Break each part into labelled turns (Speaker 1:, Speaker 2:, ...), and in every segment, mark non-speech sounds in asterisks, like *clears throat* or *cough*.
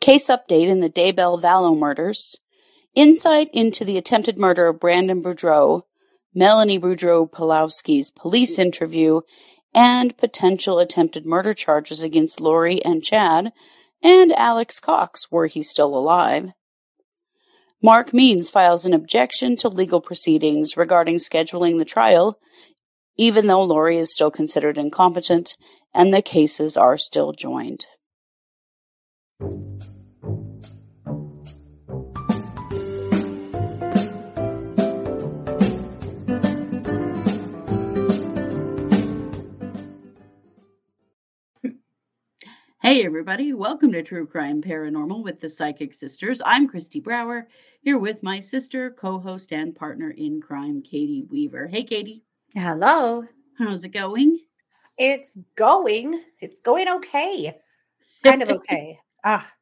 Speaker 1: Case update in the Daybell Vallow murders. Insight into the attempted murder of Brandon Boudreaux, Melanie Boudreaux Pawlowski's police interview, and potential attempted murder charges against Lori and Chad, and Alex Cox were he still alive. Mark Means files an objection to legal proceedings regarding scheduling the trial, even though Lori is still considered incompetent and the cases are still joined. Hey, everybody. Welcome to True Crime Paranormal with the Psychic Sisters. I'm Christy Brower, here with my sister, co host, and partner in crime, Katie Weaver. Hey, Katie.
Speaker 2: Hello.
Speaker 1: How's it going?
Speaker 2: It's going. It's going okay. Kind of *laughs* okay. Ah,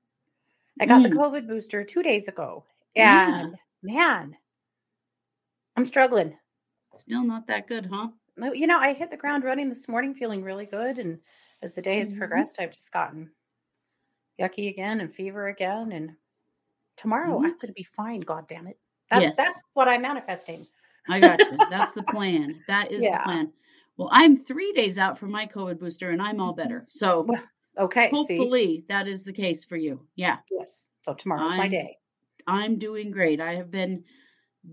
Speaker 2: I got the
Speaker 1: Mm.
Speaker 2: COVID booster two days ago.
Speaker 1: Yeah.
Speaker 2: And man, I'm struggling.
Speaker 1: Still not that good, huh?
Speaker 2: You know, I hit the ground running this morning feeling really good. And as the day has
Speaker 1: Mhm.
Speaker 2: progressed, I've just gotten yucky again and fever again. And tomorrow I'm going to be fine. God damn it. That,
Speaker 1: Yes.
Speaker 2: That's what I'm manifesting.
Speaker 1: I got you. That's the *laughs* plan. That is
Speaker 2: Yeah.
Speaker 1: the plan. Well, I'm three days out from my COVID booster and I'm all better. So
Speaker 2: Well, Okay. See?
Speaker 1: hopefully that is the case for you. Yeah.
Speaker 2: Yes. So tomorrow's my
Speaker 1: I'm-
Speaker 2: day.
Speaker 1: I'm doing great. I have been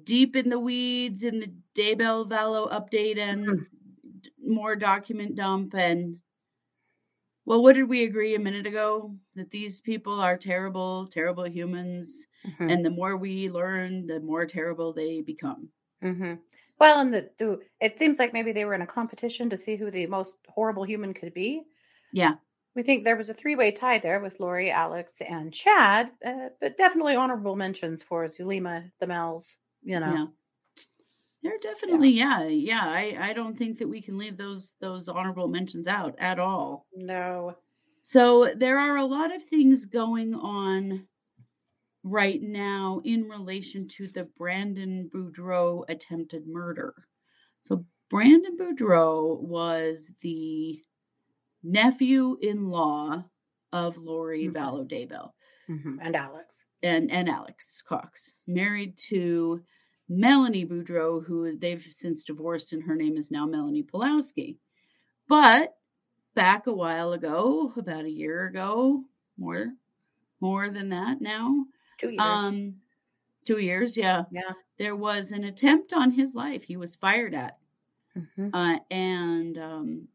Speaker 1: deep in the weeds in the Daybell Vallow update and
Speaker 2: Mhm.
Speaker 1: more document dump and well, what did we agree a minute ago? That these people are terrible, terrible humans,
Speaker 2: Mhm.
Speaker 1: and the more we learn, the more terrible they become.
Speaker 2: hmm Well, and the, the it seems like maybe they were in a competition to see who the most horrible human could be.
Speaker 1: Yeah.
Speaker 2: We think there was a three way tie there with Lori, Alex, and Chad, uh, but definitely honorable mentions for Zulema, the Mels, You know,
Speaker 1: Yeah. They're definitely yeah, yeah. I I don't think that we can leave those those honorable mentions out at all.
Speaker 2: no,
Speaker 1: So there are a lot of things going on right now in relation to the Brandon Boudreaux attempted murder. So Brandon Boudreaux was the nephew-in-law of Lori
Speaker 2: Mhm.
Speaker 1: Vallow Daybell
Speaker 2: Mhm. and Alex.
Speaker 1: and and Alex Cox, married to Melanie Boudreaux, who they've since divorced, and her name is now Melanie Pawlowski. But back a while ago, about a year ago, more more than that now,
Speaker 2: Two years.
Speaker 1: um, two years, yeah,
Speaker 2: yeah.
Speaker 1: there was an attempt on his life. He was fired at,
Speaker 2: hmm
Speaker 1: uh, and um,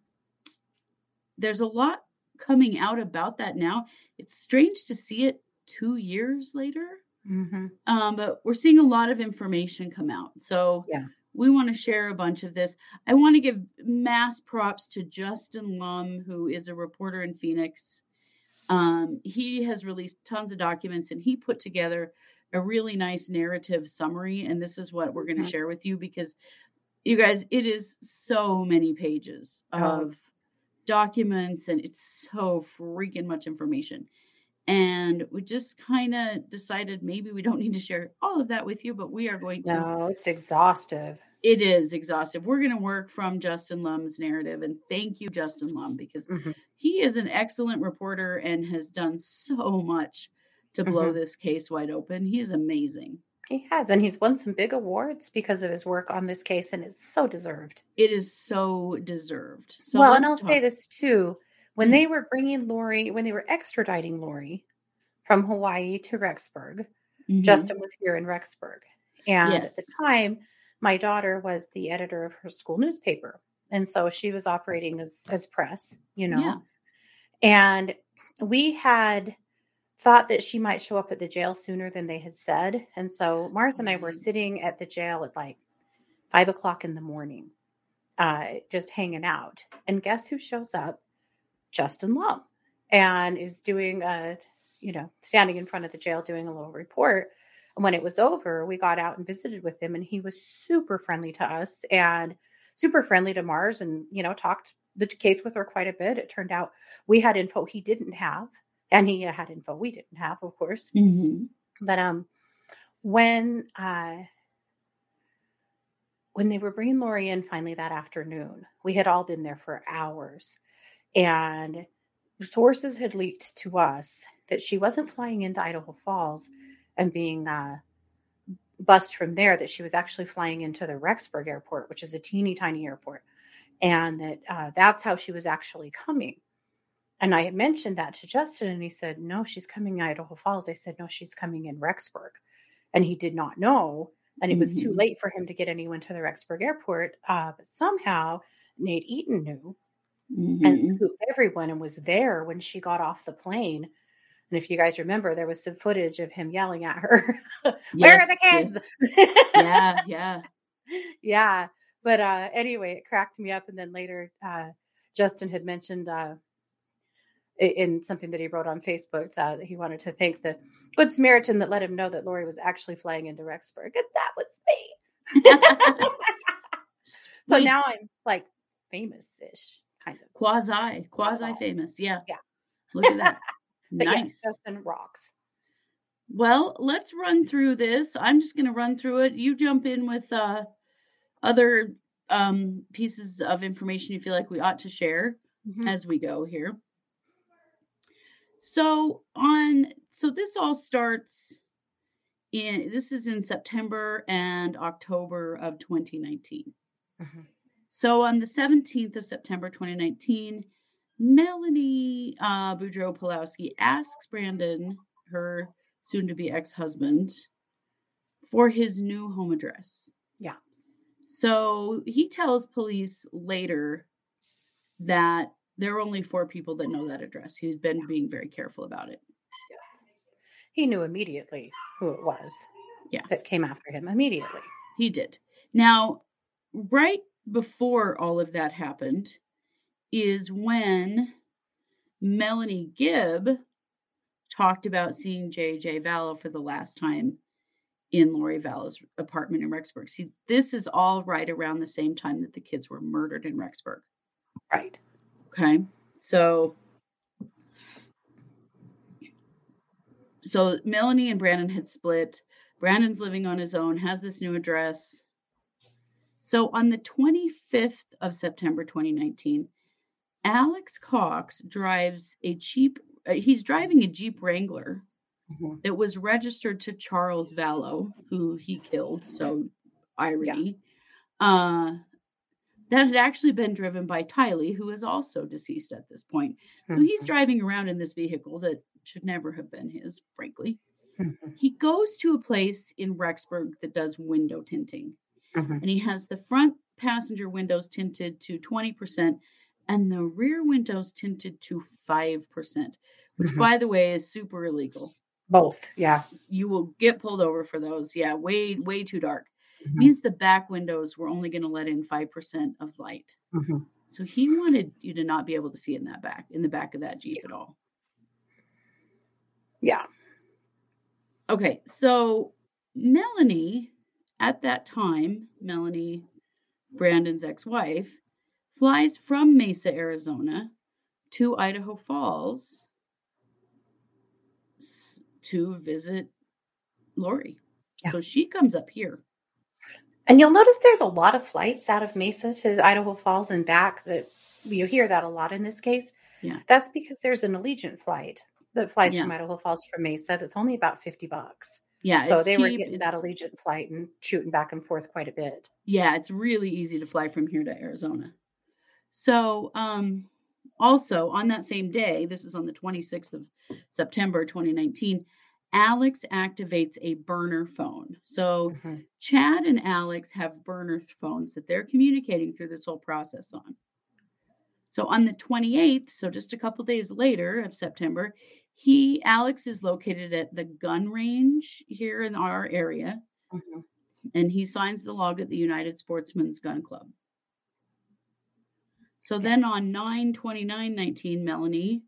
Speaker 1: there's a lot coming out about that now. It's strange to see it two years later.
Speaker 2: hmm
Speaker 1: Um, but we're seeing a lot of information come out. So
Speaker 2: Yeah.
Speaker 1: we want to share a bunch of this. I want to give mass props to Justin Lum, who is a reporter in Phoenix. Um, he has released tons of documents and he put together a really nice narrative summary. And this is what we're going to
Speaker 2: Mhm.
Speaker 1: share with you because you guys, it is so many pages
Speaker 2: Oh.
Speaker 1: of documents and it's so freaking much information. And we just kind of decided maybe we don't need to share all of that with you, but we are going to.
Speaker 2: No, it's exhaustive.
Speaker 1: It is exhaustive. We're going to work from Justin Lum's narrative. And thank you, Justin Lum, because
Speaker 2: Mhm.
Speaker 1: he is an excellent reporter and has done so much to blow
Speaker 2: Mhm.
Speaker 1: this case wide open. He is amazing.
Speaker 2: He has, and he's won some big awards because of his work on this case, and it's so deserved.
Speaker 1: It is so deserved. So
Speaker 2: well, and I'll
Speaker 1: let's
Speaker 2: say this too. When they were bringing Lori, when they were extraditing Lori from Hawaii to Rexburg,
Speaker 1: Mhm.
Speaker 2: Justin was here in Rexburg. And at the time, my daughter was the editor of her school newspaper. And so she was operating as, as press, you know.
Speaker 1: Yeah.
Speaker 2: And we had thought that she might show up at the jail sooner than they had said. And so Mars and I were sitting at the jail at like five o'clock in the morning, uh, just hanging out. And guess who shows up? Justin Lum and is doing a, you know, standing in front of the jail doing a little report And when it was over, we got out and visited with him, and he was super friendly to us and super friendly to Mars, and you know talked the case with her quite a bit. It turned out we had info he didn't have, and he had info we didn't have, of course.
Speaker 1: Mm-hmm.
Speaker 2: But um, when uh, when they were bringing Lori in finally that afternoon, we had all been there for hours, and sources had leaked to us that she wasn't flying into Idaho Falls and being uh, bussed from there, that she was actually flying into the Rexburg airport, which is a teeny tiny airport, and that uh, that's how she was actually coming. And I had mentioned that to Justin, and he said, No, she's coming Idaho Falls. I said, No, she's coming in Rexburg. And he did not know. And it was mm-hmm. too late for him to get anyone to the Rexburg airport. Uh, but somehow Nate Eaton knew mm-hmm. and who everyone and was there when she got off the plane and if you guys remember, there was some footage of him yelling at her, *laughs* Where yes, are the kids?
Speaker 1: Yes. yeah, *laughs* yeah.
Speaker 2: yeah. But uh anyway, it cracked me up. And then later, uh Justin had mentioned uh in something that he wrote on Facebook uh, that he wanted to thank the Good Samaritan that let him know that Lori was actually flying into Rexburg. And that was me. *laughs* so now I'm like famous ish, kind of.
Speaker 1: Quasi, quasi famous. Yeah.
Speaker 2: Yeah.
Speaker 1: Look at that. *laughs*
Speaker 2: But nice. yes, Justin rocks.
Speaker 1: Well, let's run through this. I'm just going to run through it. You jump in with uh, other um, pieces of information you feel like we ought to share mm-hmm. as we go here. So on, so this all starts in. This is in September and October of 2019. Mm-hmm. So on the 17th of September 2019, Melanie uh, Boudreaux Pawlowski asks Brandon, her soon to be ex husband, for his new home address.
Speaker 2: Yeah.
Speaker 1: So he tells police later that there are only four people that know that address. He's been being very careful about it.
Speaker 2: Yeah. He knew immediately who it was.
Speaker 1: Yeah.
Speaker 2: That came after him immediately.
Speaker 1: He did. Now, right before all of that happened, is when Melanie Gibb talked about seeing JJ Vallow for the last time in Lori Vallow's apartment in Rexburg. See, this is all right around the same time that the kids were murdered in Rexburg.
Speaker 2: Right.
Speaker 1: Okay. So so Melanie and Brandon had split. Brandon's living on his own, has this new address. So on the 25th of September 2019, Alex Cox drives a cheap, uh, he's driving a Jeep Wrangler mm-hmm. that was registered to Charles Vallow, who he killed. So, irony. Yeah. Uh, that had actually been driven by Tylee, who is also deceased at this point. So mm-hmm. he's driving around in this vehicle that should never have been his, frankly. Mm-hmm. He goes to a place in Rexburg that does window tinting. Mm-hmm. And he has the front passenger windows tinted to 20% and the rear windows tinted to 5%, which, mm-hmm. by the way, is super illegal.
Speaker 2: Both, yeah.
Speaker 1: You will get pulled over for those. Yeah, way, way too dark. Mm-hmm. Means the back windows were only going to let in 5% of light. Mm-hmm. So he wanted you to not be able to see in that back, in the back of that Jeep yeah. at all.
Speaker 2: Yeah.
Speaker 1: Okay, so Melanie, at that time, Melanie, Brandon's ex wife, flies from Mesa, Arizona to Idaho Falls to visit Lori. Yeah. So she comes up here.
Speaker 2: And you'll notice there's a lot of flights out of Mesa to Idaho Falls and back that you hear that a lot in this case.
Speaker 1: Yeah.
Speaker 2: That's because there's an Allegiant flight that flies yeah. from Idaho Falls from Mesa that's only about 50 bucks.
Speaker 1: Yeah.
Speaker 2: So they cheap. were getting that Allegiant flight and shooting back and forth quite a bit.
Speaker 1: Yeah, it's really easy to fly from here to Arizona. So, um, also on that same day, this is on the 26th of September 2019, Alex activates a burner phone. So, mm-hmm. Chad and Alex have burner phones that they're communicating through this whole process on. So, on the 28th, so just a couple days later of September, he, Alex, is located at the gun range here in our area. Mm-hmm. And he signs the log at the United Sportsmen's Gun Club. So then on 9 29 19, Melanie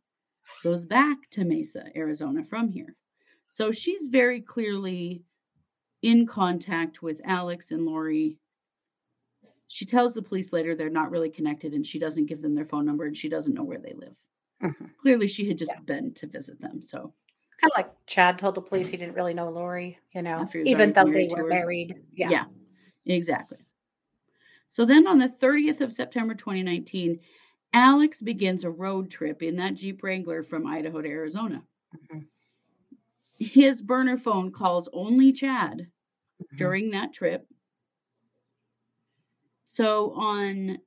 Speaker 1: goes back to Mesa, Arizona from here. So she's very clearly in contact with Alex and Lori. She tells the police later they're not really connected and she doesn't give them their phone number and she doesn't know where they live.
Speaker 2: Mhm.
Speaker 1: Clearly, she had just
Speaker 2: Yeah.
Speaker 1: been to visit them. So,
Speaker 2: Kind of like Chad told the police he didn't really know Lori, you know,
Speaker 1: After he was
Speaker 2: even though they were married. Yeah.
Speaker 1: yeah, exactly. So then on the 30th of September 2019, Alex begins a road trip in that Jeep Wrangler from Idaho to Arizona.
Speaker 2: Mhm.
Speaker 1: His burner phone calls only Chad
Speaker 2: Mhm.
Speaker 1: during that trip. So on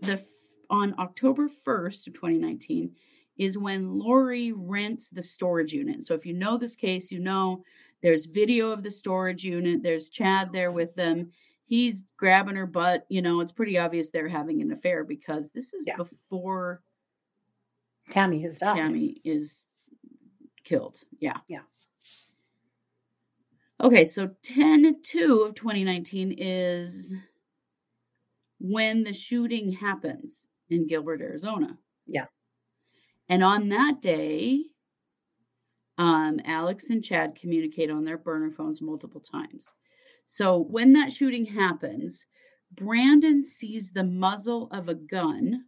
Speaker 1: the on October 1st of 2019 is when Lori rents the storage unit. So if you know this case, you know there's video of the storage unit. There's Chad there with them. He's grabbing her butt. You know, it's pretty obvious they're having an affair because this is
Speaker 2: Yeah.
Speaker 1: before
Speaker 2: Tammy done.
Speaker 1: Tammy is killed. Yeah.
Speaker 2: Yeah.
Speaker 1: Okay, so 10 2 of 2019 is when the shooting happens in Gilbert, Arizona.
Speaker 2: Yeah.
Speaker 1: And on that day, um, Alex and Chad communicate on their burner phones multiple times. So when that shooting happens, Brandon sees the muzzle of a gun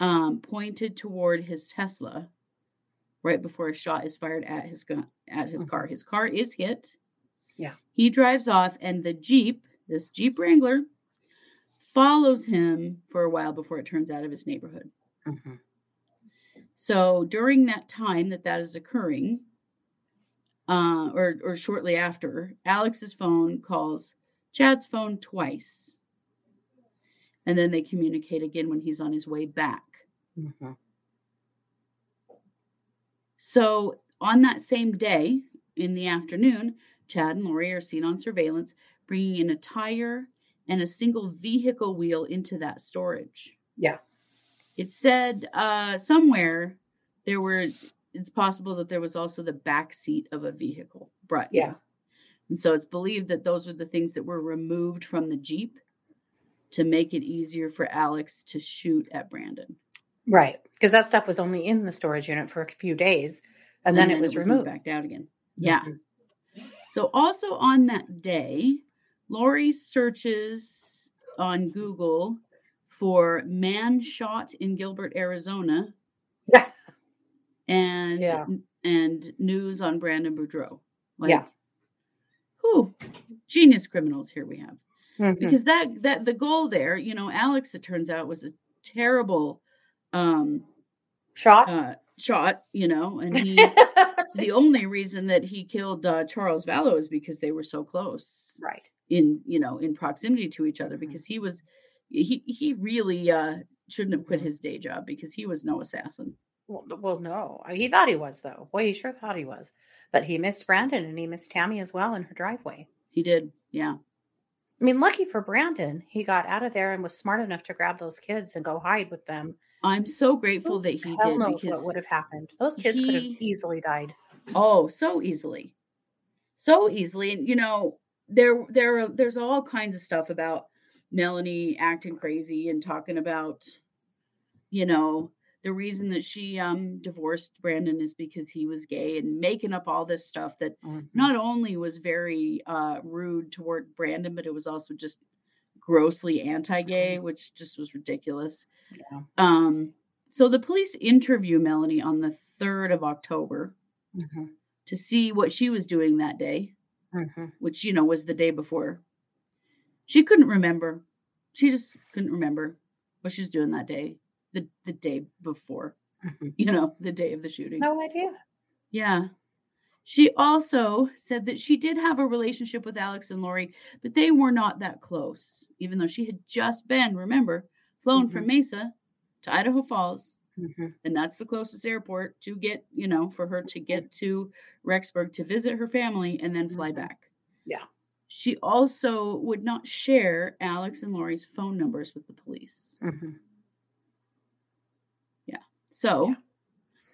Speaker 1: um, pointed toward his Tesla right before a shot is fired at his gun at his car. His car is hit.
Speaker 2: Yeah.
Speaker 1: He drives off, and the Jeep, this Jeep Wrangler, follows him for a while before it turns out of his neighborhood.
Speaker 2: Mhm.
Speaker 1: So during that time that that is occurring, uh, or or shortly after, Alex's phone calls Chad's phone twice, and then they communicate again when he's on his way back.
Speaker 2: Mhm.
Speaker 1: So on that same day in the afternoon, Chad and Lori are seen on surveillance bringing in a tire and a single vehicle wheel into that storage.
Speaker 2: Yeah.
Speaker 1: It said uh, somewhere there were. It's possible that there was also the back seat of a vehicle brought. in.
Speaker 2: Yeah.
Speaker 1: And so it's believed that those are the things that were removed from the Jeep to make it easier for Alex to shoot at Brandon.
Speaker 2: Right. Because that stuff was only in the storage unit for a few days and, then, it was
Speaker 1: moved
Speaker 2: removed.
Speaker 1: back out again. Yeah.
Speaker 2: Mhm.
Speaker 1: So also on that day, Lori searches on Google for man shot in Gilbert, Arizona,
Speaker 2: Yeah.
Speaker 1: and
Speaker 2: Yeah.
Speaker 1: and news on Brandon Boudreaux. Like,
Speaker 2: Yeah.
Speaker 1: whew, genius criminals here we have.
Speaker 2: Mhm.
Speaker 1: Because that that the goal there, you know, Alex, it turns out, was a terrible um
Speaker 2: Shot.
Speaker 1: uh shot, you know, and he *laughs* the only reason that he killed uh, Charles Vallow is because they were so close
Speaker 2: right.
Speaker 1: in you know in proximity to each other
Speaker 2: Mm-hmm.
Speaker 1: because he was he he really uh shouldn't have quit his day job because he was no assassin.
Speaker 2: Well, well, no. He thought he was, though. Boy, he sure thought he was. But he missed Brandon and he missed Tammy as well in her driveway.
Speaker 1: He did, yeah.
Speaker 2: I mean, lucky for Brandon, he got out of there and was smart enough to grab those kids and go hide with them.
Speaker 1: I'm so grateful that he
Speaker 2: Hell
Speaker 1: did
Speaker 2: knows
Speaker 1: because
Speaker 2: what would have happened. Those kids could have easily died.
Speaker 1: oh, so easily, so easily, and you know there there there's all kinds of stuff about Melanie acting crazy and talking about you know the reason that she um divorced Brandon is because he was gay and making up all this stuff that
Speaker 2: Mhm.
Speaker 1: not only was very uh rude toward Brandon but it was also just grossly anti-gay which just was ridiculous.
Speaker 2: Yeah.
Speaker 1: Um so the police interview Melanie on the 3rd of October
Speaker 2: Mhm.
Speaker 1: to see what she was doing that day,
Speaker 2: Mhm.
Speaker 1: which you know was the day before. She couldn't remember. She just couldn't remember what she was doing that day. The the day before,
Speaker 2: Mhm.
Speaker 1: you know, the day of the shooting.
Speaker 2: No idea.
Speaker 1: Yeah. She also said that she did have a relationship with Alex and Lori, but they were not that close, even though she had just been, remember, flown from Mesa to Idaho Falls,
Speaker 2: Mhm.
Speaker 1: and that's the closest airport to get, you know, for her to get to Rexburg to visit her family and then fly
Speaker 2: Mhm.
Speaker 1: back.
Speaker 2: Yeah.
Speaker 1: She also would not share Alex and Lori's phone numbers with the police.
Speaker 2: Mhm.
Speaker 1: So
Speaker 2: Yeah.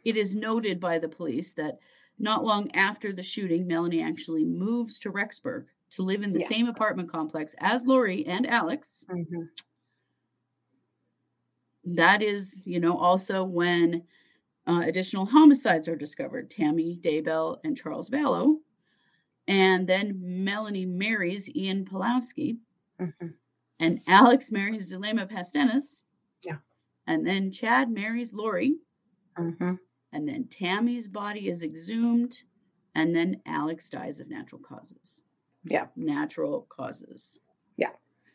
Speaker 1: it is noted by the police that not long after the shooting, Melanie actually moves to Rexburg to live in the
Speaker 2: Yeah.
Speaker 1: same apartment complex as Lori and Alex.
Speaker 2: Mhm.
Speaker 1: That is, you know, also when Uh, additional homicides are discovered Tammy Daybell and Charles Vallow. And then Melanie marries Ian Pawlowski.
Speaker 2: Mm-hmm.
Speaker 1: And Alex marries Zulema Pastenes.
Speaker 2: Yeah.
Speaker 1: And then Chad marries Lori.
Speaker 2: Mm-hmm.
Speaker 1: And then Tammy's body is exhumed. And then Alex dies of natural causes.
Speaker 2: Yeah.
Speaker 1: Natural causes.
Speaker 2: Yeah.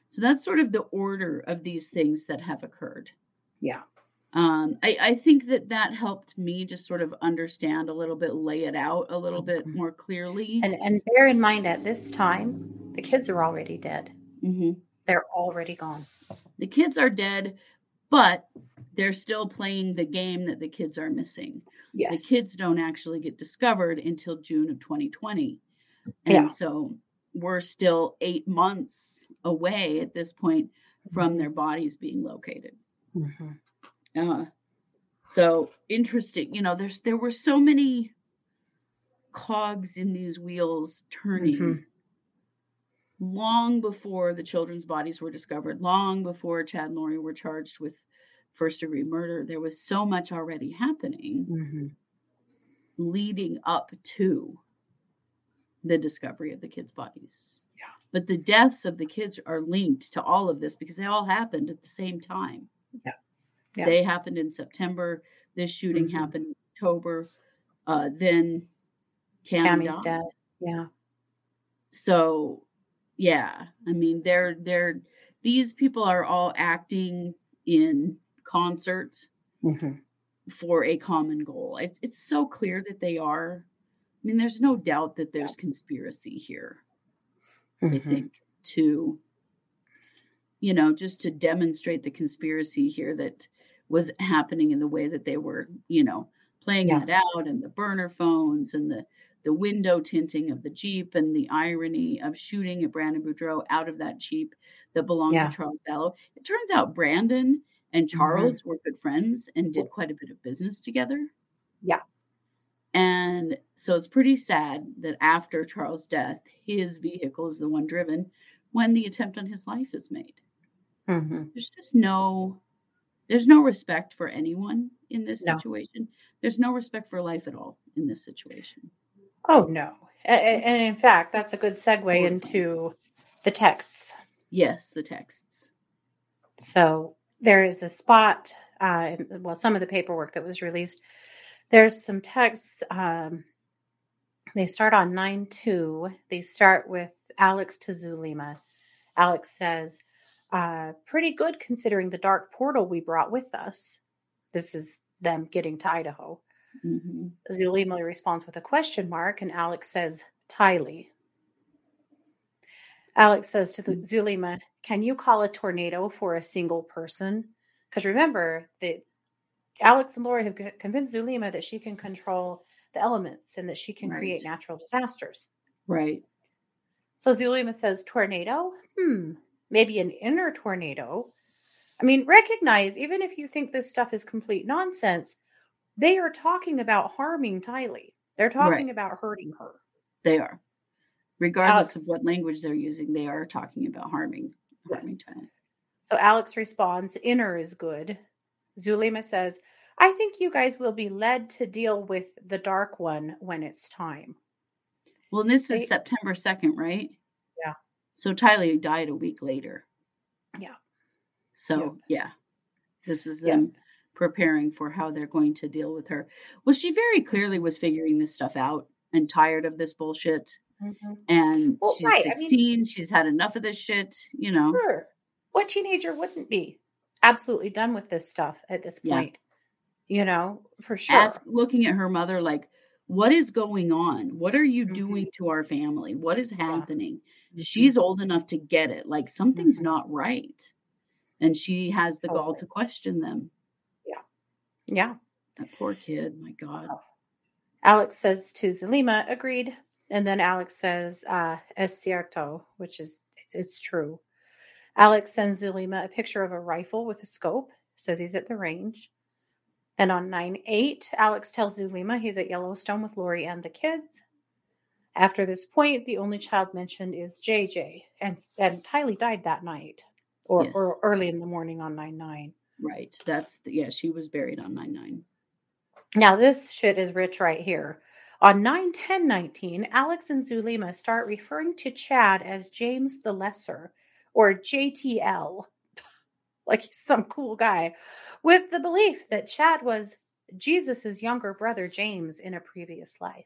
Speaker 1: So that's sort of the order of these things that have occurred.
Speaker 2: Yeah.
Speaker 1: Um, I, I think that that helped me just sort of understand a little bit, lay it out a little bit
Speaker 2: Mhm.
Speaker 1: more clearly.
Speaker 2: And and bear in mind at this time, the kids are already dead.
Speaker 1: Mhm.
Speaker 2: They're already gone.
Speaker 1: The kids are dead, but they're still playing the game that the kids are missing.
Speaker 2: Yes.
Speaker 1: The kids don't actually get discovered until June of 2020. And
Speaker 2: Yeah.
Speaker 1: so we're still eight months away at this point from their bodies being located.
Speaker 2: Mhm.
Speaker 1: Uh, so interesting. You know, there's there were so many cogs in these wheels turning
Speaker 2: Mhm.
Speaker 1: Long before the children's bodies were discovered, long before Chad and Lori were charged with first degree murder. There was so much already happening
Speaker 2: Mhm.
Speaker 1: leading up to the discovery of the kids' bodies.
Speaker 2: Yeah.
Speaker 1: But the deaths of the kids are linked to all of this because they all happened at the same time.
Speaker 2: Yeah. Yeah.
Speaker 1: They happened in September. This shooting
Speaker 2: Mhm.
Speaker 1: happened in October. Uh, then Tammy
Speaker 2: Tammy's
Speaker 1: died.
Speaker 2: dead. Yeah.
Speaker 1: So, yeah, I mean, they're they're these people are all acting in concert
Speaker 2: Mhm.
Speaker 1: for a common goal. It's it's so clear that they are. I mean, there's no doubt that there's conspiracy here. I
Speaker 2: Mhm.
Speaker 1: think to you know just to demonstrate the conspiracy here that was happening in the way that they were you know playing
Speaker 2: Yeah.
Speaker 1: it out and the burner phones and the the window tinting of the jeep and the irony of shooting at brandon boudreaux out of that jeep that belonged
Speaker 2: Yeah.
Speaker 1: to charles vallow it turns out brandon and
Speaker 2: Mm-hmm.
Speaker 1: charles were good friends and did quite a bit of business together
Speaker 2: Yeah.
Speaker 1: and so it's pretty sad that after Charles' death, his vehicle is the one driven when the attempt on his life is made.
Speaker 2: Mhm.
Speaker 1: There's just no there's no respect for anyone in this
Speaker 2: No.
Speaker 1: situation. There's no respect for life at all in this situation.
Speaker 2: Oh no. And in fact, that's a good segue into the texts.
Speaker 1: Yes, the texts.
Speaker 2: So there is a spot, uh, well, some of the paperwork that was released. There's some texts. Um, they start on 9 2. They start with Alex to Zulema. Alex says, uh, pretty good considering the dark portal we brought with us. This is them getting to Idaho.
Speaker 1: Hmm
Speaker 2: Zulema responds with a question mark, and Alex says, Tylee. Alex says to the Zulema, Can you call a tornado for a single person? Because remember that Alex and Lori have convinced Zulema that she can control the elements and that she can create natural disasters.
Speaker 1: Right.
Speaker 2: So Zulema says, Tornado? Hmm, maybe an inner tornado. I mean, recognize, even if you think this stuff is complete nonsense, they are talking about harming Tylee. They're talking about hurting her.
Speaker 1: They are. Regardless
Speaker 2: Alex-
Speaker 1: of what language they're using, they are talking about harming
Speaker 2: Yes.
Speaker 1: harming China.
Speaker 2: So Alex responds, Inner is good. Zulema says, I think you guys will be led to deal with the dark one when it's time.
Speaker 1: Well, this
Speaker 2: They-
Speaker 1: is September 2nd, right?
Speaker 2: Yeah.
Speaker 1: So Tylee died a week later.
Speaker 2: Yeah.
Speaker 1: So,
Speaker 2: Yep.
Speaker 1: yeah. This is
Speaker 2: Yep.
Speaker 1: Preparing for how they're going to deal with her. Well, she very clearly was figuring this stuff out and tired of this bullshit. And
Speaker 2: Well,
Speaker 1: she's
Speaker 2: right, I mean-
Speaker 1: 16. she's had enough of this shit, you know.
Speaker 2: Sure. What teenager wouldn't be absolutely done with this stuff at this
Speaker 1: Yeah.
Speaker 2: point? You know, for sure.
Speaker 1: Ask looking at her mother like, what is going on? What are you
Speaker 2: Mhm.
Speaker 1: doing to our family? What is happening?
Speaker 2: Mhm.
Speaker 1: she's old enough to get it. Like something's
Speaker 2: Mhm.
Speaker 1: not right. And she has the gall to question them.
Speaker 2: Yeah.
Speaker 1: That poor kid. My God.
Speaker 2: Alex says to Zulema, agreed. And then Alex says, uh, es cierto, which is, it's true. Alex sends Zulema a picture of a rifle with a scope, says he's at the range. Then on 9 8, Alex tells Zulema he's at Yellowstone with Lori and the kids. After this point, the only child mentioned is JJ, and, and Tylee died that night or,
Speaker 1: Yes.
Speaker 2: or early in the morning on 9 9.
Speaker 1: Right. That's the, yeah, she was buried on 9 9.
Speaker 2: Now, this shit is rich right here. On 9 10 19, Alex and Zulema start referring to Chad as James the Lesser or JTL, *laughs* like he's some cool guy, with the belief that Chad was Jesus' younger brother James in a previous life.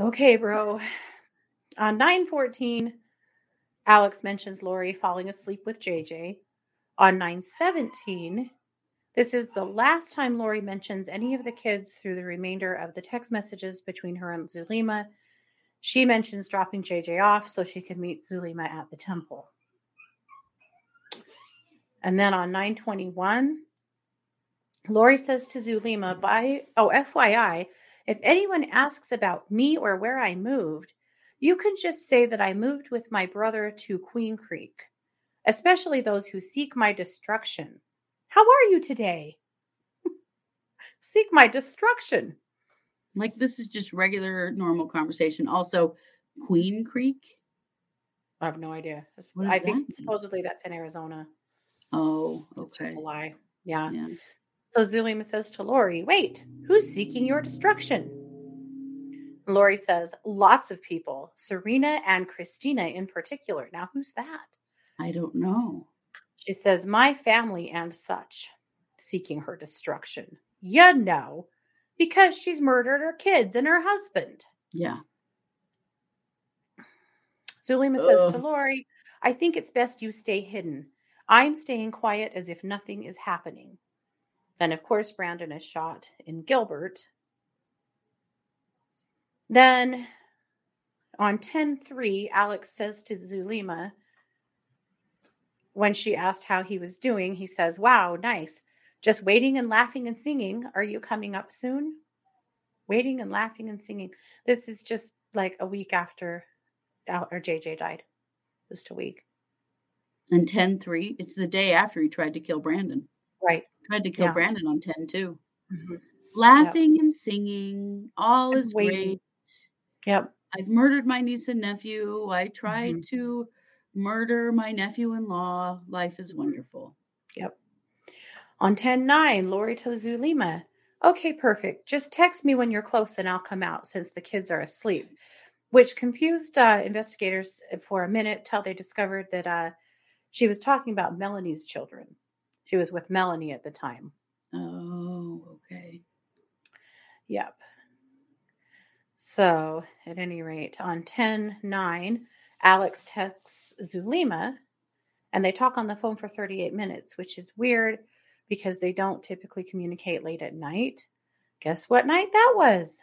Speaker 2: Okay, bro. On 914, Alex mentions Lori falling asleep with JJ. On 917, this is the last time Lori mentions any of the kids through the remainder of the text messages between her and Zulema. She mentions dropping JJ off so she can meet Zulema at the temple. And then on 921, Lori says to Zulema, by oh, FYI, if anyone asks about me or where I moved, you can just say that I moved with my brother to Queen Creek, especially those who seek my destruction. How are you today? *laughs* seek my destruction.
Speaker 1: Like this is just regular, normal conversation. Also, Queen Creek.
Speaker 2: I have no idea. I think
Speaker 1: mean?
Speaker 2: supposedly that's in Arizona.
Speaker 1: Oh, okay.
Speaker 2: a lie. Yeah.
Speaker 1: Yeah.
Speaker 2: So Zulema says to Lori, Wait, who's seeking your destruction? Lori says, Lots of people, Serena and Christina in particular. Now, who's that?
Speaker 1: I don't know.
Speaker 2: She says, My family and such, seeking her destruction. You know, because she's murdered her kids and her husband.
Speaker 1: Yeah.
Speaker 2: Zulema says to Lori, I think it's best you stay hidden. I'm staying quiet as if nothing is happening. Then, of course, Brandon is shot in Gilbert. Then on 10 3, Alex says to Zulema, when she asked how he was doing, he says, Wow, nice. Just waiting and laughing and singing. Are you coming up soon? Waiting and laughing and singing. This is just like a week after Al- or JJ died. Just a week.
Speaker 1: And 10 3, it's the day after he tried to kill Brandon.
Speaker 2: Right.
Speaker 1: Tried to kill
Speaker 2: Yeah.
Speaker 1: Brandon on 10 too.
Speaker 2: Mm-hmm.
Speaker 1: Laughing and singing. All is
Speaker 2: waiting.
Speaker 1: great.
Speaker 2: Yep.
Speaker 1: I've murdered my niece and nephew. I tried
Speaker 2: Mhm.
Speaker 1: to murder my nephew in law. Life is wonderful.
Speaker 2: Yep. On 10 9, Lori tells Zulema, Okay, perfect. Just text me when you're close and I'll come out since the kids are asleep. Which confused uh, investigators for a minute till they discovered that uh, she was talking about Melanie's children. She was with Melanie at the time.
Speaker 1: Oh, okay.
Speaker 2: Yep. So, at any rate, on 10 9, Alex texts Zulema and they talk on the phone for 38 minutes, which is weird because they don't typically communicate late at night. Guess what night that was?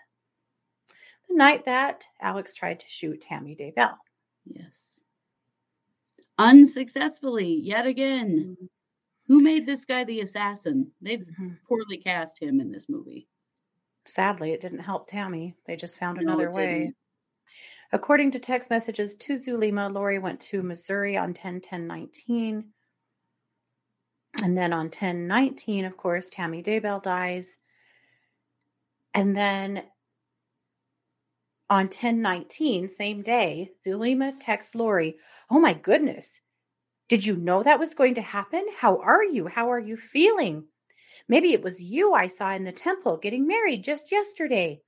Speaker 2: The night that Alex tried to shoot Tammy Daybell.
Speaker 1: Yes. Unsuccessfully, yet again. Mm-hmm. Who made this guy the assassin? They've
Speaker 2: Mhm.
Speaker 1: poorly cast him in this movie.
Speaker 2: Sadly, it didn't help Tammy. They just found
Speaker 1: No,
Speaker 2: another way.
Speaker 1: didn't.
Speaker 2: According to text messages to Zulema, Lori went to Missouri on 10 10 19. And then on 10 19, of course, Tammy Daybell dies. And then on 10 19, same day, Zulema texts Lori, Oh my goodness. Did you know that was going to happen? How are you? How are you feeling? Maybe it was you I saw in the temple getting married just yesterday.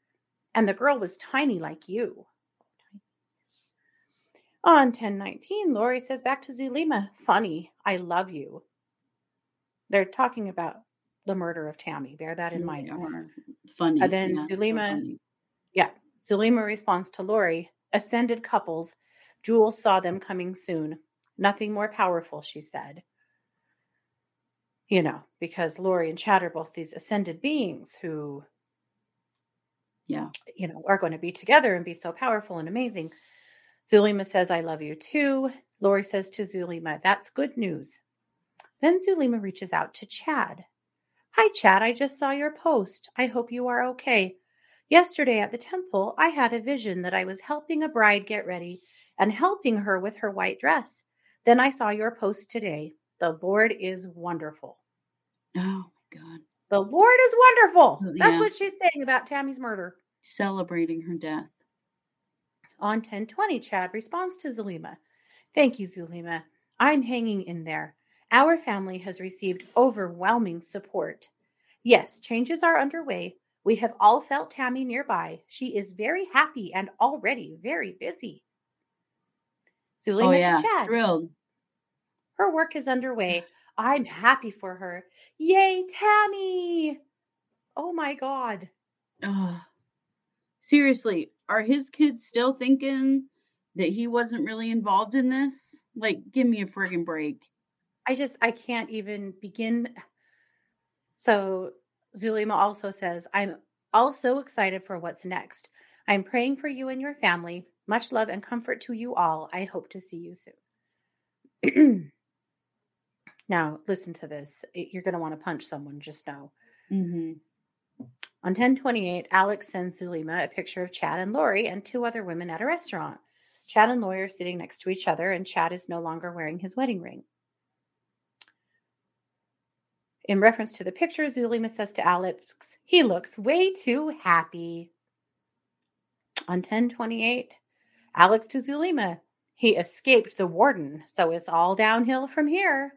Speaker 2: And the girl was tiny like you. On 1019, Lori says back to Zulema, funny, I love you. They're talking about the murder of Tammy. Bear that in mind.
Speaker 1: funny.
Speaker 2: And then
Speaker 1: yeah, so
Speaker 2: Zulema-
Speaker 1: funny.
Speaker 2: Yeah. Zulema responds to Lori, ascended couples. Jules saw them coming soon. Nothing more powerful, she said. You know, because Lori and Chad are both these ascended beings who,
Speaker 1: Yeah.
Speaker 2: you know, are going to be together and be so powerful and amazing. Zulema says, I love you too. Lori says to Zulema, that's good news. Then Zulema reaches out to Chad. Hi, Chad. I just saw your post. I hope you are okay. Yesterday at the temple, I had a vision that I was helping a bride get ready and helping her with her white dress. Then I saw your post today. The Lord is wonderful.
Speaker 3: Oh my God.
Speaker 2: The Lord is wonderful.
Speaker 3: Oh,
Speaker 2: That's
Speaker 3: yeah.
Speaker 2: what she's saying about Tammy's murder.
Speaker 3: Celebrating her death.
Speaker 2: On 1020, Chad responds to Zulema. Thank you, Zulema. I'm hanging in there. Our family has received overwhelming support. Yes, changes are underway. We have all felt Tammy nearby. She is very happy and already very busy. Oh, Zulema
Speaker 3: oh
Speaker 2: to
Speaker 3: yeah.
Speaker 2: Chad.
Speaker 3: Thrilled.
Speaker 2: Her work is underway. I'm happy for her. Yay, Tammy! Oh my God.
Speaker 3: Ugh. Seriously, are his kids still thinking that he wasn't really involved in this? Like, give me a friggin' break.
Speaker 2: I just, I can't even begin. So Zulema also says, I'm also excited for what's next. I'm praying for you and your family. Much love and comfort to you all. I hope to see you soon. *clears throat* now, listen to this. It- You're going to want to punch someone, just know.
Speaker 3: Mm-hmm.
Speaker 2: On 1028, Alex sends Zulema a picture of Chad and Lori and two other women at a restaurant. Chad and Lori are sitting next to each other, and Chad is no longer wearing his wedding ring. In reference to the picture, Zulema says to Alex, he looks way too happy. On 1028, Alex to Zulema, he escaped the warden, so it's all downhill from here.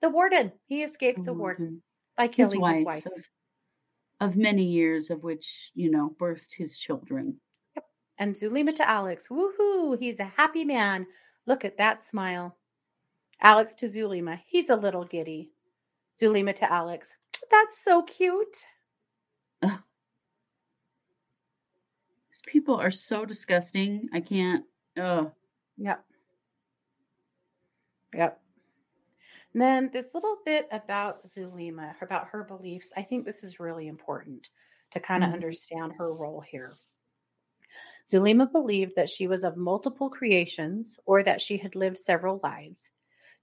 Speaker 2: The warden, he escaped the warden mm-hmm. by
Speaker 3: His
Speaker 2: killing
Speaker 3: wife,
Speaker 2: his wife.
Speaker 3: Of, of many years of which, you know, birthed his children. Yep.
Speaker 2: And Zulema to Alex, woohoo, he's a happy man. Look at that smile. Alex to Zulema, he's a little giddy. Zulema to Alex, that's so cute.
Speaker 3: These people are so disgusting. I can't. Ugh.
Speaker 2: Yep. Yep. And then this little bit about Zulema, about her beliefs. I think this is really important to kind of
Speaker 3: Mhm.
Speaker 2: understand her role here. Zulema believed that she was of multiple creations or that she had lived several lives.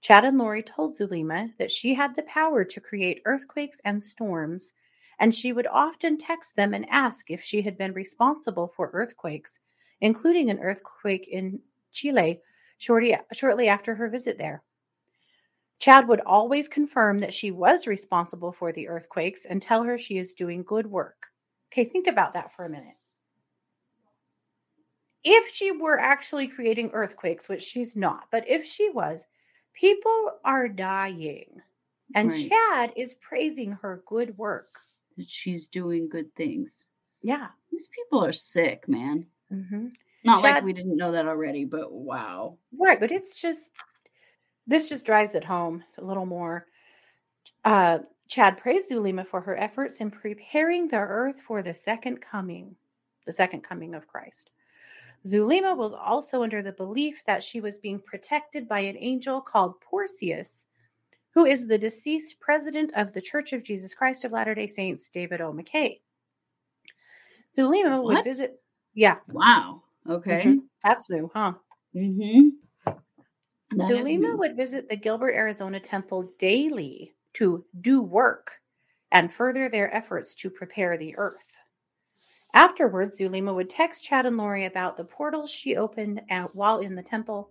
Speaker 2: Chad and Lori told Zulema that she had the power to create earthquakes and storms, and she would often text them and ask if she had been responsible for earthquakes, including an earthquake in Chile shortly, shortly after her visit there. Chad would always confirm that she was responsible for the earthquakes and tell her she is doing good work. Okay, think about that for a minute. If she were actually creating earthquakes, which she's not, but if she was, people are dying. And
Speaker 3: Right.
Speaker 2: Chad is praising her good work.
Speaker 3: That she's doing good things.
Speaker 2: Yeah.
Speaker 3: These people are sick, man.
Speaker 2: hmm
Speaker 3: Not like we didn't know that already, but wow.
Speaker 2: Right, but it's just this just drives it home a little more. Uh, Chad praised Zulema for her efforts in preparing the earth for the second coming, the second coming of Christ. Zulema was also under the belief that she was being protected by an angel called Porcius, who is the deceased president of the Church of Jesus Christ of Latter day Saints, David O. McKay. Zulema would
Speaker 3: What?
Speaker 2: visit, yeah,
Speaker 3: Wow. Okay.
Speaker 2: mhm, that's new, huh? Zulema would visit the Gilbert, Arizona temple daily to do work and further their efforts to prepare the earth. Afterwards, Zulema would text Chad and Lori about the portals she opened at, while in the temple.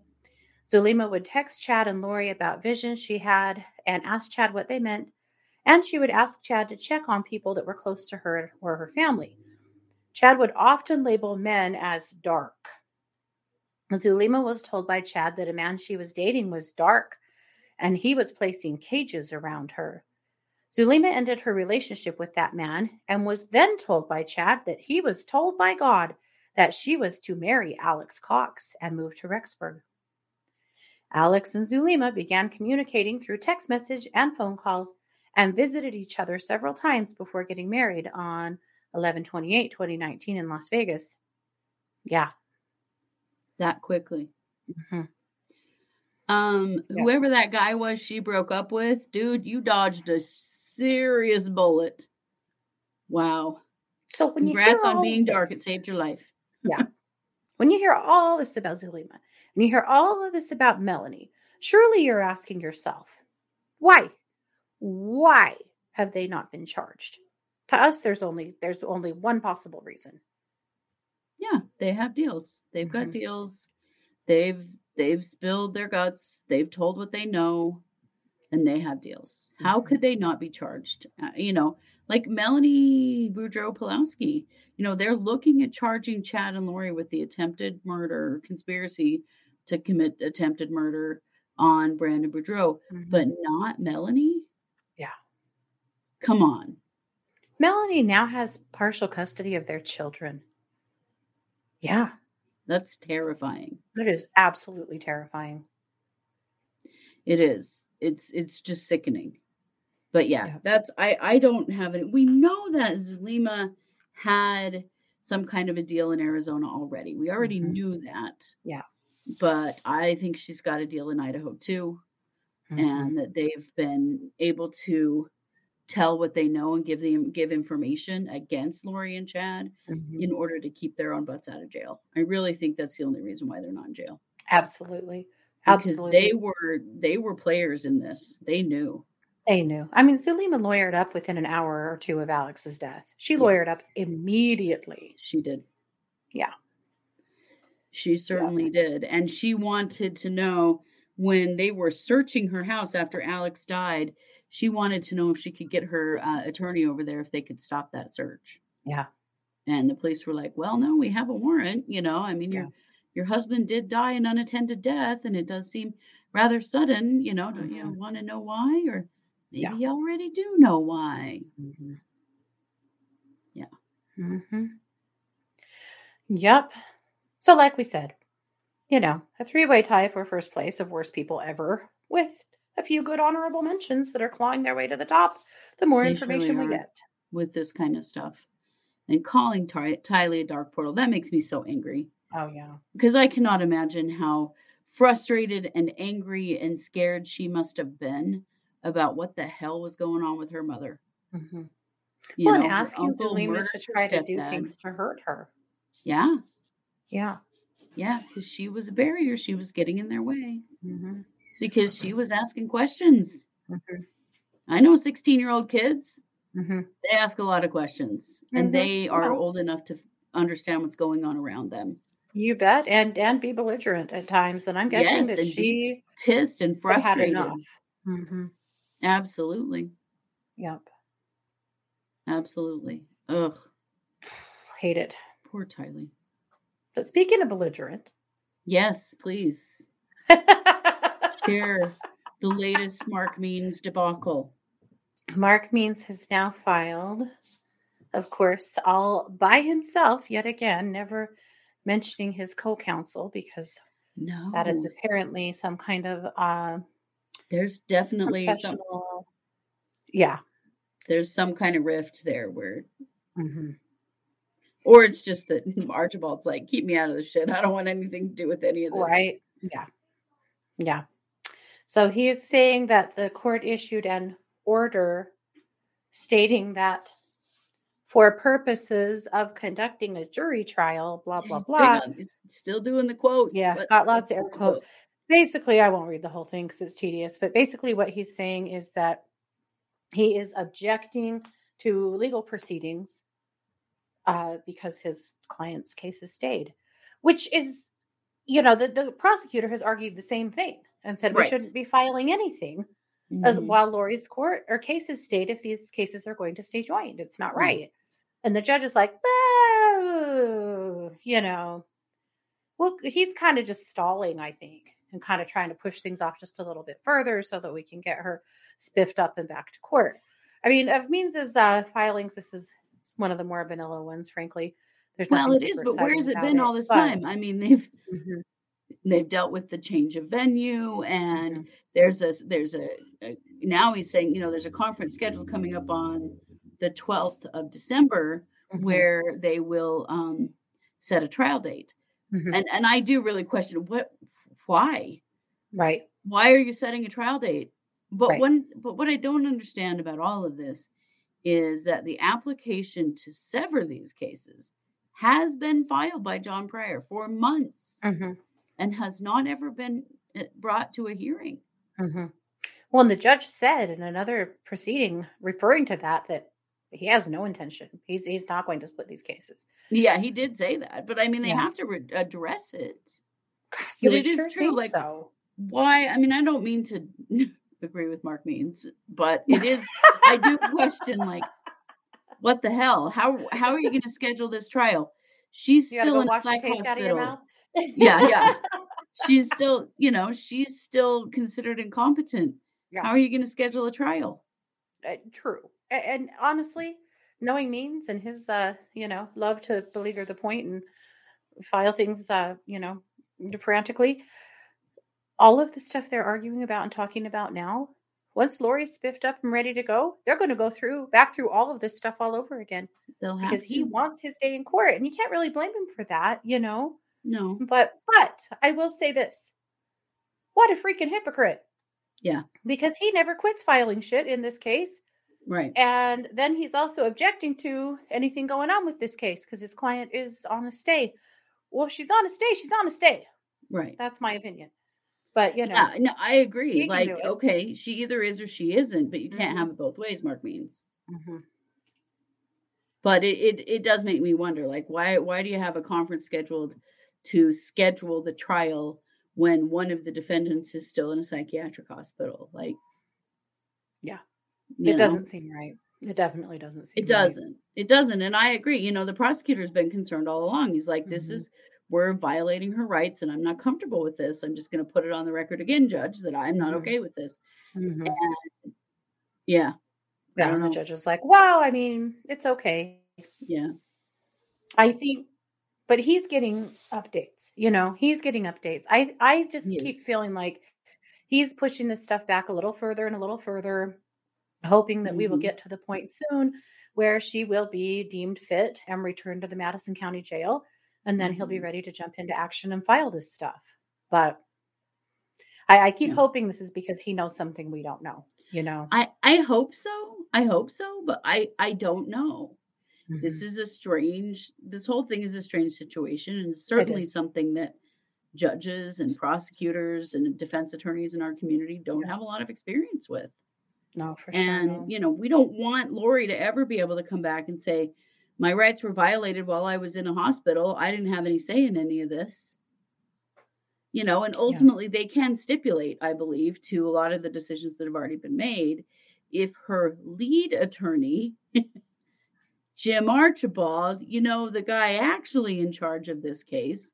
Speaker 2: Zulema would text Chad and Lori about visions she had and ask Chad what they meant. And she would ask Chad to check on people that were close to her or her family. Chad would often label men as dark. Zulema was told by Chad that a man she was dating was dark and he was placing cages around her. Zulema ended her relationship with that man and was then told by Chad that he was told by God that she was to marry Alex Cox and move to Rexburg. Alex and Zulema began communicating through text message and phone calls and visited each other several times before getting married on 11 28 2019 in Las Vegas. Yeah.
Speaker 3: That quickly.
Speaker 2: Mhm.
Speaker 3: Um,
Speaker 2: Yeah.
Speaker 3: whoever that guy was she broke up with, dude, you dodged a serious bullet. Wow.
Speaker 2: So when you
Speaker 3: Congrats on being
Speaker 2: of
Speaker 3: dark. It saved your life. Yeah. *laughs*
Speaker 2: When you hear all this about Zulema and you hear all of this about Melanie, surely you're asking yourself, why? Why have they not been charged? To us, there's only there's only one possible reason.
Speaker 1: Yeah, they have deals. They've got
Speaker 2: Mhm.
Speaker 1: deals. They've they've spilled their guts. They've told what they know, and they have deals. How
Speaker 2: Mhm.
Speaker 1: could they not be charged? Uh, you know, like Melani Boudreaux Pawlowski. You know, they're looking at charging Chad and Lori with the attempted murder conspiracy to commit attempted murder on Brandon Boudreaux, but not Melani.
Speaker 2: Yeah.
Speaker 1: Come on.
Speaker 2: Melani now has partial custody of their children. Yeah,
Speaker 1: That's terrifying.
Speaker 2: that is absolutely terrifying.
Speaker 1: It is. It's it's just sickening. But yeah,
Speaker 2: Yeah.
Speaker 1: that's I I don't have it. We know that Zulema had some kind of a deal in Arizona already. We already
Speaker 2: Mhm.
Speaker 1: knew that.
Speaker 2: Yeah.
Speaker 1: But I think she's got a deal in Idaho too,
Speaker 2: Mhm.
Speaker 1: and that they've been able to tell what they know and give them give information against Lori and Chad
Speaker 2: Mhm.
Speaker 1: in order to keep their own butts out of jail. I really think that's the only reason why they're not in jail.
Speaker 2: Absolutely.
Speaker 1: Because
Speaker 2: Absolutely.
Speaker 1: they were they were players in this. They knew.
Speaker 2: They knew. I mean, Zulema lawyered up within an hour or two of Alex's death. She lawyered up immediately.
Speaker 1: She did.
Speaker 2: Yeah.
Speaker 1: She certainly did. And she wanted to know when they were searching her house after Alex died, she wanted to know if she could get her uh, attorney over there if they could stop that search.
Speaker 2: Yeah.
Speaker 1: And the police were like, "Well, no, we have a warrant, you know. I mean, your your husband did die an unattended death and it does seem rather sudden, you know. Don't you
Speaker 2: Mhm.
Speaker 1: want to know why or maybe
Speaker 2: Yeah.
Speaker 1: you already do know why?"
Speaker 2: Mm-hmm.
Speaker 1: Yeah.
Speaker 2: hmm Yep. So, like we said, you know, a three way tie for first place of worst people ever, with a few good honorable mentions that are clawing their way to the top. The more
Speaker 1: They
Speaker 2: information
Speaker 1: surely
Speaker 2: we get.
Speaker 1: with this kind of stuff. And calling Ty- Tylee a dark portal, that makes me so angry.
Speaker 2: Oh yeah.
Speaker 1: because I cannot imagine how frustrated and angry and scared she must have been about what the hell was going on with her mother.
Speaker 2: hmm
Speaker 1: You
Speaker 2: well,
Speaker 1: know,
Speaker 2: and asking
Speaker 1: uncle Zulema
Speaker 2: to try to do
Speaker 1: stepdad.
Speaker 2: things to hurt her.
Speaker 1: Yeah,
Speaker 2: Yeah.
Speaker 1: yeah, because she was a barrier. She was getting in their way
Speaker 2: hmm
Speaker 1: because she was asking questions.
Speaker 2: hmm
Speaker 1: I know 16 year old kids,
Speaker 2: hmm
Speaker 1: they ask a lot of questions
Speaker 2: Mhm.
Speaker 1: and they are
Speaker 2: Yeah.
Speaker 1: old enough to understand what's going on around them.
Speaker 2: You bet, and and be belligerent at times. And I'm guessing
Speaker 1: Yes,
Speaker 2: that she
Speaker 1: Pissed and frustrated.
Speaker 2: enough. hmm
Speaker 1: Absolutely.
Speaker 2: Yep.
Speaker 1: Absolutely. Ugh.
Speaker 2: Hate it.
Speaker 1: Poor Tylee.
Speaker 2: But speaking of belligerent,
Speaker 1: Yes, please. *laughs* Share the latest Mark Means debacle.
Speaker 2: Mark Means has now filed, of course, all by himself yet again, never mentioning his co-counsel because
Speaker 1: No.
Speaker 2: that is apparently some kind of uh,
Speaker 1: there's definitely some.
Speaker 2: Yeah.
Speaker 1: there's some kind of rift there where
Speaker 2: hmm
Speaker 1: or it's just that *laughs* Archibald's like, keep me out of the shit. I don't want anything to do with any of this.
Speaker 2: Right. Yeah. Yeah. So he is saying that the court issued an order stating that for purposes of conducting a jury trial, blah, blah, blah.
Speaker 1: still doing the quotes.
Speaker 2: Yeah,
Speaker 1: but-
Speaker 2: got lots of air quotes. Basically, I won't read the whole thing because it's tedious, but basically, what he's saying is that he is objecting to legal proceedings uh, because his client's case is stayed, which is, you know, the, the prosecutor has argued the same thing and said we shouldn't be filing anything as
Speaker 1: Mhm.
Speaker 2: while Lori's court or cases state if these cases are going to stay joined. It's not
Speaker 1: Right.
Speaker 2: right. And the judge is like, "Boo," you know, well, he's kind of just stalling, I think, and kind of trying to push things off just a little bit further so that we can get her spiffed up and back to court. I mean, of Means's uh, filings, this is one of the more vanilla ones, frankly. There's
Speaker 1: Well, it is, but where's it been
Speaker 2: about
Speaker 1: all this
Speaker 2: but-
Speaker 1: time? I mean, they've
Speaker 2: Mhm,
Speaker 1: they've dealt with the change of venue and there's a there's a, a now he's saying you know there's a conference schedule coming up on the 12th of december
Speaker 2: Mhm,
Speaker 1: where they will um set a trial date.
Speaker 2: Mhm.
Speaker 1: and and i do really question what why?
Speaker 2: Right.
Speaker 1: why are you setting a trial date? But
Speaker 2: Right.
Speaker 1: one but what i don't understand about all of this is that the application to sever these cases has been filed by John Prior for months.
Speaker 2: Hmm
Speaker 1: and has not ever been uh, brought to a hearing
Speaker 2: hmm Well, and the judge said in another proceeding referring to that that he has no intention. He's he's not going to split these cases.
Speaker 1: Yeah, he did say that, but I mean, they
Speaker 2: Yeah.
Speaker 1: have to re- address it.
Speaker 2: You
Speaker 1: But it is
Speaker 2: sure
Speaker 1: true, like-
Speaker 2: so.
Speaker 1: Why? I mean, I don't mean to *laughs* agree with Mark Means, but it is. I do *laughs* question, like, what the hell? How how are you going to schedule this trial? She's
Speaker 2: You
Speaker 1: still in a psych
Speaker 2: taste out of your
Speaker 1: hospital. Yeah, yeah. *laughs* She's still, you know, she's still considered incompetent.
Speaker 2: Yeah.
Speaker 1: How are you going to schedule a trial?
Speaker 2: Uh, true. A- And, honestly, knowing Means and his, uh, you know, love to beleaguer the point and file things, uh, you know, frantically, all of the stuff they're arguing about and talking about now, once Lori's spiffed up and ready to go, they're going to go through back through all of this stuff all over again
Speaker 1: They'll have
Speaker 2: because he wants his day in court, and you can't really blame him for that, you know.
Speaker 1: No.
Speaker 2: But but I will say this. What a freaking hypocrite.
Speaker 1: Yeah.
Speaker 2: Because he never quits filing shit in this case.
Speaker 1: Right.
Speaker 2: And then he's also objecting to anything going on with this case because his client is on a stay. Well, if she's on a stay, she's on a stay.
Speaker 1: Right.
Speaker 2: That's my opinion. But you know,
Speaker 1: Yeah, no, I agree. Like, okay, she either is or she isn't, but you can't
Speaker 2: Mhm.
Speaker 1: have it both ways, Mark Means.
Speaker 2: Mhm.
Speaker 1: But it, it it does make me wonder, like, why why do you have a conference scheduled to schedule the trial when one of the defendants is still in a psychiatric hospital? Like,
Speaker 2: Yeah. it
Speaker 1: know,
Speaker 2: doesn't seem right. It definitely doesn't seem
Speaker 1: It doesn't. It doesn't. And I agree. You know, the prosecutor's been concerned all along. He's like, this
Speaker 2: Mhm.
Speaker 1: is we're violating her rights, and I'm not comfortable with this. I'm just going to put it on the record again, Judge, that I'm not
Speaker 2: Mhm.
Speaker 1: okay with this.
Speaker 2: Mhm.
Speaker 1: Yeah. I
Speaker 2: Yeah,
Speaker 1: don't
Speaker 2: and the
Speaker 1: know.
Speaker 2: judge is like, "Wow, I mean, it's okay."
Speaker 1: Yeah.
Speaker 2: I think, but he's getting updates. You know, he's getting updates. I I just keep feeling like he's pushing this stuff back a little further and a little further, hoping that we will
Speaker 1: Mhm.
Speaker 2: get to the point soon where she will be deemed fit and returned to the Madison County Jail, and then he'll be
Speaker 1: Mhm.
Speaker 2: ready to jump into action and file this stuff. But I, I keep
Speaker 1: Yeah.
Speaker 2: hoping this is because he knows something we don't know. You know,
Speaker 1: I I hope so. I hope so, but I I don't know. This
Speaker 2: Mhm.
Speaker 1: is a strange. This whole thing is a strange situation, and certainly something that judges and prosecutors and defense attorneys in our community don't
Speaker 2: Yeah.
Speaker 1: have a lot of experience with.
Speaker 2: no, for sure.
Speaker 1: And
Speaker 2: no.
Speaker 1: you know, we don't want Lori to ever be able to come back and say, "My rights were violated while I was in a hospital. I didn't have any say in any of this." You know, and ultimately they can stipulate, I believe, to a lot of the decisions that have already been made if her lead attorney *laughs* Jim Archibald, you know, the guy actually in charge of this case,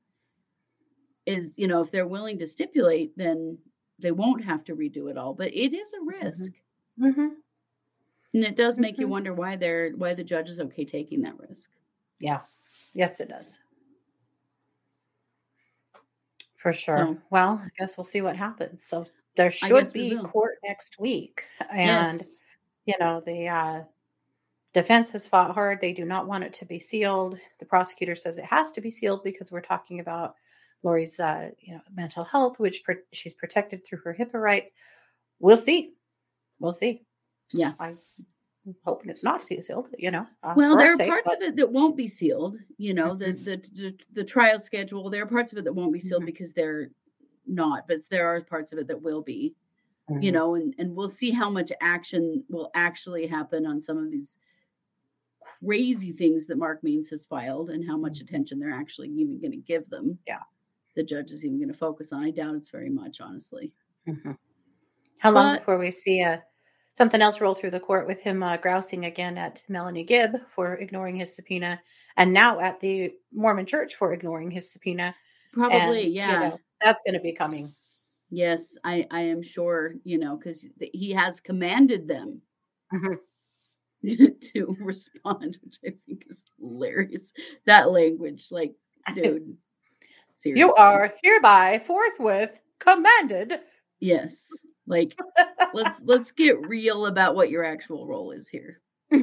Speaker 1: is, you know, if they're willing to stipulate, then they won't have to redo it all. But it is a risk.
Speaker 2: Mhm.
Speaker 1: And it does make you
Speaker 2: Mhm.
Speaker 1: wonder why they're why the judge is okay taking that risk.
Speaker 2: Yeah. Yes, it does. For sure.
Speaker 1: So-
Speaker 2: well, I guess we'll see what happens. So there should be court next week. And,
Speaker 1: yes.
Speaker 2: you know, the uh, defense has fought hard. They do not want it to be sealed. The prosecutor says it has to be sealed because we're talking about Lori's, uh, you know, mental health, which she's protected through her HIPAA rights. We'll see. We'll see.
Speaker 1: Yeah.
Speaker 2: I'm hoping it's not sealed, you know. uh,
Speaker 1: Well, there are
Speaker 2: sake,
Speaker 1: parts
Speaker 2: but-
Speaker 1: of it that won't be sealed. You know, the, the the the trial schedule. There are parts of it that won't be sealed
Speaker 2: Mhm.
Speaker 1: because they're not, but there are parts of it that will be. You
Speaker 2: Mhm.
Speaker 1: know, and and we'll see how much action will actually happen on some of these crazy things that Mark Means has filed, and how much attention they're actually even going to give them.
Speaker 2: Mm-hmm. Yeah.
Speaker 1: the judge is even going to focus on. I doubt it's very much, honestly.
Speaker 2: Mhm. How long before we see uh, something else roll through the court with him uh, grousing again at Melanie Gibb for ignoring his subpoena, and now at the Mormon Church for ignoring his subpoena?
Speaker 1: Probably,
Speaker 2: And, you
Speaker 1: yeah.
Speaker 2: know, that's going to be coming.
Speaker 1: Yes, I, I am sure, you know, because he has commanded them
Speaker 2: Mhm. *laughs*
Speaker 1: to respond, which I think is hilarious. That language, like, dude, seriously.
Speaker 2: You are hereby forthwith commanded.
Speaker 1: Yes. Like, *laughs* let's let's get real about what your actual role is here. *laughs*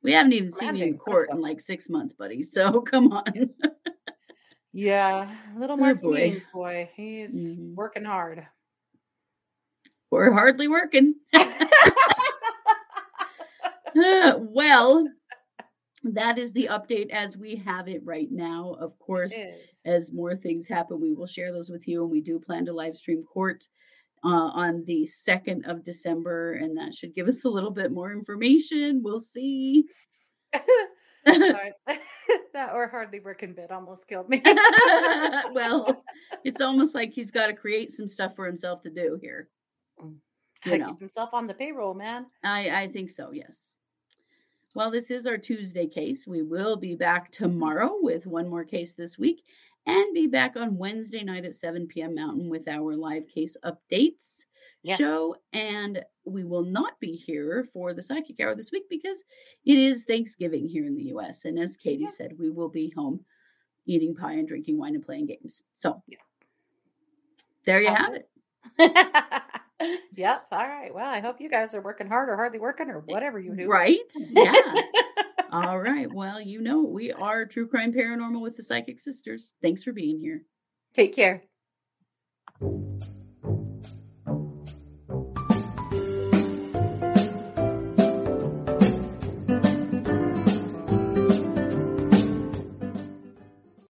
Speaker 1: We haven't even seen you in court in like six months, buddy. So come on.
Speaker 2: yeah, little
Speaker 1: Oh, boy.
Speaker 2: Boy, he's
Speaker 1: Mhm.
Speaker 2: working hard.
Speaker 1: We're hardly working. *laughs* well, that is the update as we have it right now. Of course, as more things happen, we will share those with you. And we do plan to live stream court uh, on the 2nd of December, and that should give us a little bit more information. We'll see.
Speaker 2: Sorry. *laughs* that or hardly working bit almost killed me. *laughs*
Speaker 1: well, it's almost like he's got to create some stuff for himself to do here. You know,
Speaker 2: keep himself on the payroll, man.
Speaker 1: I, I think so, yes. Well, this is our Tuesday case. We will be back tomorrow with one more case this week and be back on Wednesday night at 7 p.m. Mountain with our live case updates
Speaker 2: Yes.
Speaker 1: show. And we will not be here for the psychic hour this week because it is Thanksgiving here in the US. And as Katie
Speaker 2: Yeah.
Speaker 1: said, we will be home eating pie and drinking wine and playing games. So
Speaker 2: Yeah.
Speaker 1: there you have
Speaker 2: good.
Speaker 1: it. *laughs* *laughs*
Speaker 2: yep. All right. Well, I hope you guys are working hard or hardly working or eh, whatever you do.
Speaker 1: Right? Yeah. *laughs* All right. Well, you know, we are True Crime Paranormal with the Psychic Sisters. Thanks for being here.
Speaker 2: Take care.